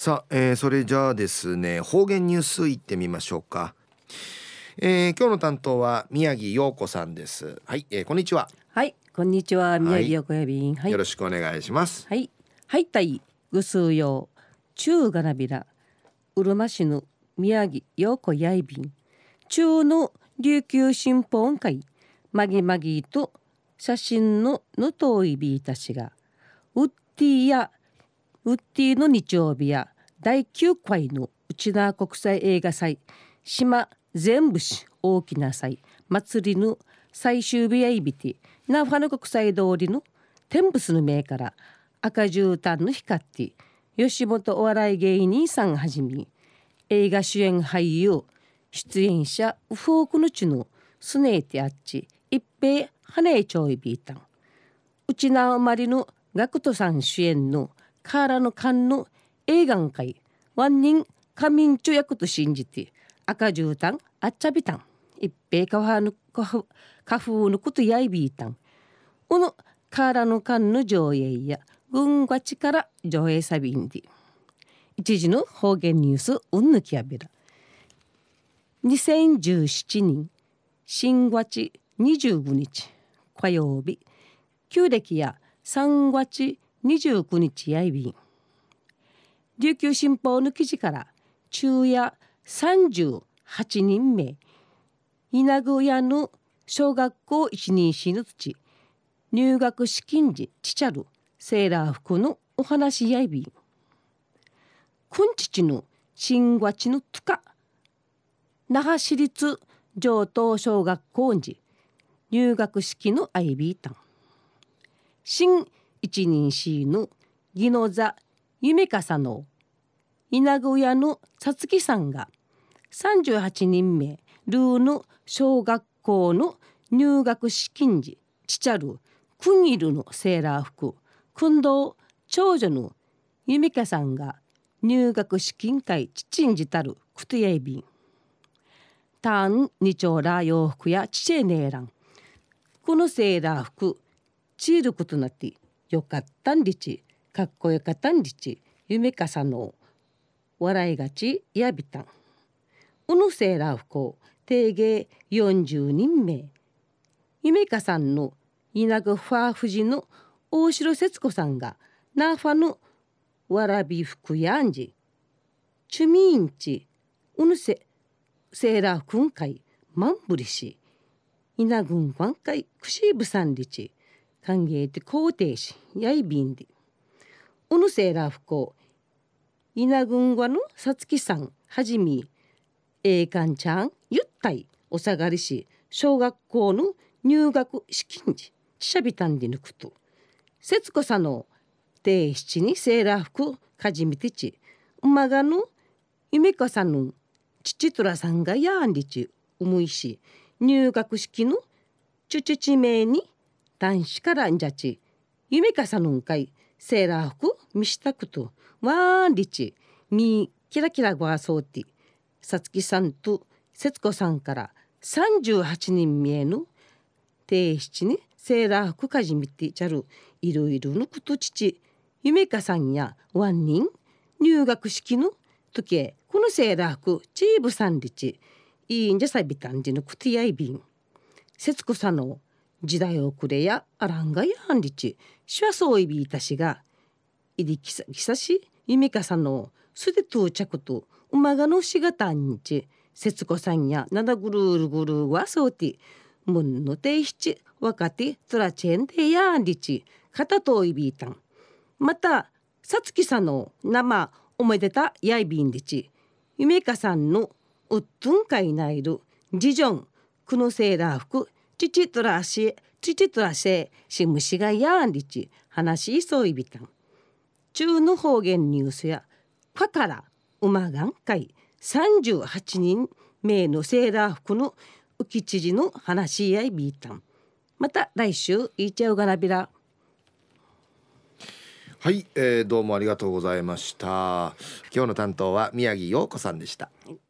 さあ、えー、それじゃあですね方言ニュースいってみましょうか、えー、今日の担当は宮城陽子さんです。はい、えー、こんにちは。はいこんにちは。宮城陽子やびん、はい、よろしくお願いします。はい。はいたいぐすうよう中がなびら。うるま市の宮城陽子やいびん。中の琉球新報会。まぎまぎと写真ののといびいたちが。ウッディやウッディの日曜日や第9回の内縄国際映画祭島全部し大きな祭祭りの最終日やいびてナファの国際通りのテンブスの名から赤絨毯の光って吉本お笑い芸人さんはじめ映画主演俳優出演者ウフォークのちのスネーティあっち一平羽根ちょいびいたん内縄まりのガクトさん主演のカーラの缶の映画会。ワンニン仮眠中役と信じて赤絨毯あっちゃびたん一平かわぬ花風のことやいびいたんこのカーラの缶の上映や軍がちから上映さびんで。一時の方言ニュースうんぬきやべら。2017年新月25日火曜日。旧暦や3月29日やいびん。琉球新報の記事から昼夜38人目稲具屋の小学校一人死ぬ土入学資金時ちちゃるセーラー服のお話やいびん。くんちちの新月のつか那覇市立上東小学校時入学式のアイビータン。新一人シーのギノザ夢かさの稲具屋のさつきさんが38人目ルーの小学校の入学資金時ちちゃるクニルのセーラー服。訓導長女の夢かさんが入学資金会ちちんじたるくとやいびんタン二丁ら洋服やちちえねえらん。このセーラー服チールことなって。よかったんりちかっこよかったんりちゆめかさの笑いがちやびたん。うぬせらふこ定芸40人名め。かさんのいなぐふわふじの大城節子さんがなーファのわらびふくやんじ。ちゅみんちチうぬせセーラーくんかいまんぶりし。いなぐんわんかいくしぶさんりち。歓迎て肯定しやいびんで。うぬセーラー服を稲軍はのさつきさんはじみえいかんちゃんゆったいおさがりし小学校の入学資金時ちしゃびたんで抜くと。節子さの定七にセーラー服かじみてち。馬がの夢かさんの父とらさんがやんりち思いし入学式のちゅちゅち名に男子からんじゃち。夢かさのんかい。セーラー服？見したくと。わーんりち。みキラキラごわそうて。さつきさんと節子さんから。38人名の。定七にセーラー服かじみてちゃる。いろいろのこと父夢かさんやワンニン入学式の。時へこのセーラー服チーブさんりち。いいんじゃさびたんじのくてやいびん。節子さんの時代遅れやあらんがやんりちしわそういびいたしがいりきさきさし夢かさんのすで到着と馬がのしがたんち節子さんやなだぐるるぐるわそうてむんのていしち若手つらチェンでやんりち片といびいたん。またさつきさんの生おめでたやいびんりち夢かさんのうっとんかいないるジジョンくのセーラー服ちちとらしちちとらせしむしがやんりち話しそういびたん。中の方言ニュースやかから馬がん会38人名のセーラー服の浮き知事の話し合いビータンまた来週いっちゃうがなびらはい、えー、どうもありがとうございました。今日の担当は宮城陽子さんでした、はい